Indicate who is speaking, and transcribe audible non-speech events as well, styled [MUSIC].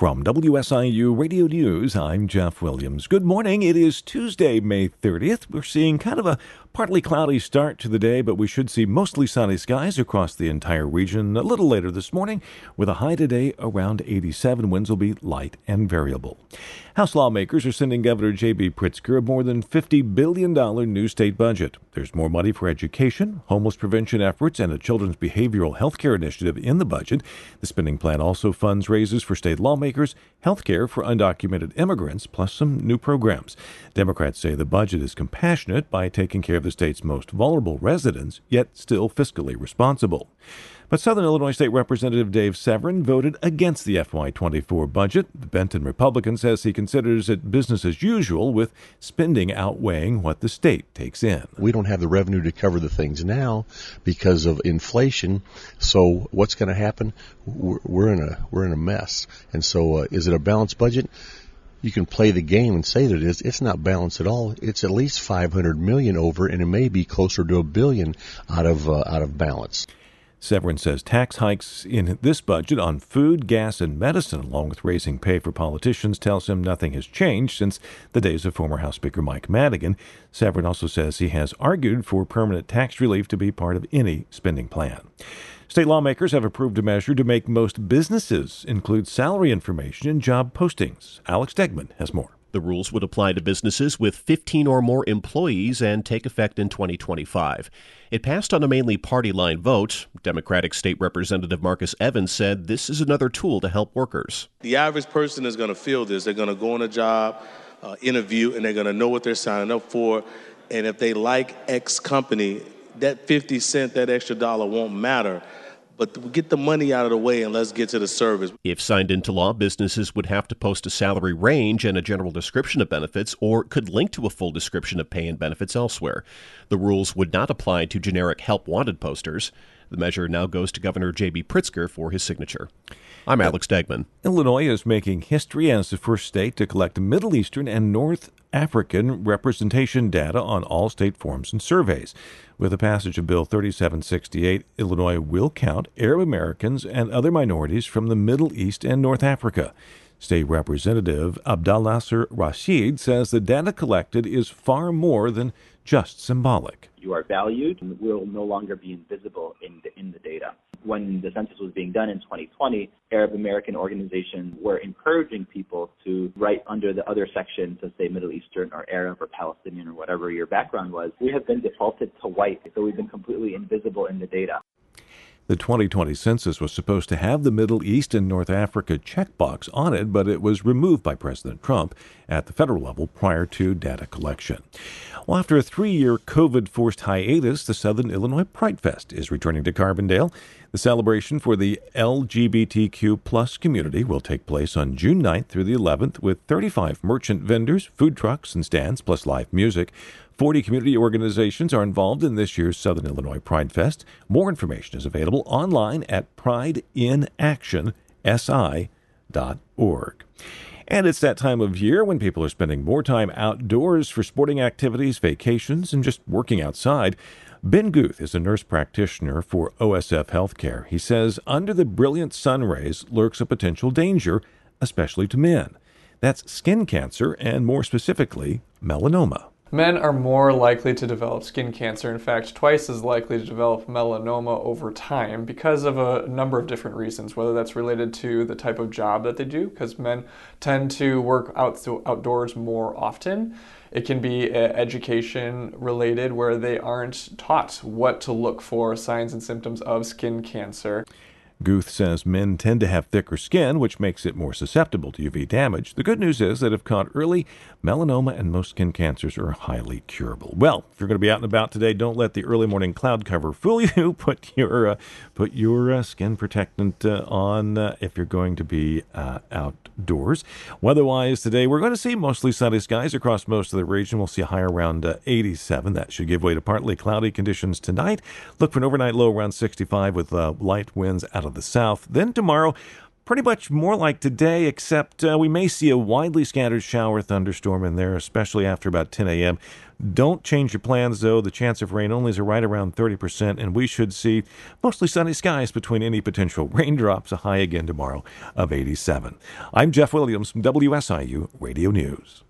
Speaker 1: From WSIU Radio News, I'm Jeff Williams. Good morning. It is Tuesday, May 30th. We're seeing kind of a partly cloudy start to the day, but we should see mostly sunny skies across the entire region a little later this morning, with a high today around 87. Winds will be light and variable. House lawmakers are sending Governor J.B. Pritzker a more than $50 billion new state budget. There's more money for education, homeless prevention efforts, and a children's behavioral health care initiative in the budget. The spending plan also funds raises for state lawmakers, health care for undocumented immigrants, plus some new programs. Democrats say the budget is compassionate by taking care of the state's most vulnerable residents, yet still fiscally responsible. But Southern Illinois State Representative Dave Severin voted against the FY24 budget. The Benton Republican says he considers it business as usual, with spending outweighing what the state takes in.
Speaker 2: We don't have the revenue to cover the things now because of inflation. So what's going to happen? We're in a we're in a mess. And so, uh, is it a balanced budget? You can play the game and say that it is. It's not balanced at all. It's at least 500 million over, and it may be closer to a billion out of uh, out of balance.
Speaker 1: Severin says tax hikes in this budget on food, gas, and medicine, along with raising pay for politicians, tells him nothing has changed since the days of former House Speaker Mike Madigan. Severin also says he has argued for permanent tax relief to be part of any spending plan. State lawmakers have approved a measure to make most businesses include salary information in job postings. Alex Degman has more.
Speaker 3: The rules would apply to businesses with 15 or more employees and take effect in 2025. It passed on a mainly party line vote. Democratic State Representative Marcus Evans said this is another tool to help workers.
Speaker 4: The average person is going to feel this. They're going to go on a job uh, interview and they're going to know what they're signing up for. And if they like X company, that 50 cent, that extra dollar won't matter but get the money out of the way and let's get to the service.
Speaker 3: If signed into law, businesses would have to post a salary range and a general description of benefits, or could link to a full description of pay and benefits elsewhere. The rules would not apply to generic help wanted posters. The measure now goes to Governor J.B. Pritzker for his signature. I'm Alex Degman.
Speaker 1: Illinois is making history as the first state to collect Middle Eastern and North African representation data on all state forms and surveys. With the passage of Bill 3768, Illinois will count Arab Americans and other minorities from the Middle East and North Africa. State Representative Abdelnasser Rashid says the data collected is far more than just symbolic.
Speaker 5: You are valued and will no longer be invisible in the, in the data. When the census was being done in 2020, Arab American organizations were encouraging people to write under the other section to say Middle Eastern or Arab or Palestinian or whatever your background was. We have been defaulted to white, so we've been completely invisible in the data.
Speaker 1: The 2020 census was supposed to have the Middle East and North Africa checkbox on it, but it was removed by President Trump at the federal level prior to data collection. Well, after a three year COVID forced hiatus, the Southern Illinois Pride Fest is returning to Carbondale. The celebration for the LGBTQ plus community will take place on June 9th through the 11th with 35 merchant vendors, food trucks, and stands, plus live music. 40 community organizations are involved in this year's Southern Illinois Pride Fest. More information is available online at prideinaction.si.org. And it's that time of year when people are spending more time outdoors for sporting activities, vacations, and just working outside. Ben Guth is a nurse practitioner for OSF Healthcare. He says under the brilliant sun rays lurks a potential danger, especially to men. That's skin cancer and more specifically, melanoma.
Speaker 6: Men are more likely to develop skin cancer, in fact, twice as likely to develop melanoma over time because of a number of different reasons, whether that's related to the type of job that they do, because men tend to work out outdoors more often. It can be uh, education related, where they aren't taught what to look for signs and symptoms of skin cancer.
Speaker 1: Guth says men tend to have thicker skin, which makes it more susceptible to UV damage. The good news is that if caught early, melanoma and most skin cancers are highly curable. Well, if you're going to be out and about today, don't let the early morning cloud cover fool [LAUGHS] you. Put your uh, put your uh, skin protectant uh, on uh, if you're going to be uh, outdoors. Weather-wise today, we're going to see mostly sunny skies across most of the region. We'll see a high around uh, 87. That should give way to partly cloudy conditions tonight. Look for an overnight low around 65 with light winds out of the south. Then tomorrow, pretty much more like today, except uh, we may see a widely scattered shower thunderstorm in there, especially after about 10 a.m. Don't change your plans, though. The chance of rain only is right around 30%, and we should see mostly sunny skies between any potential [LAUGHS] raindrops, a high again tomorrow of 87. I'm Jeff Williams from WSIU Radio News.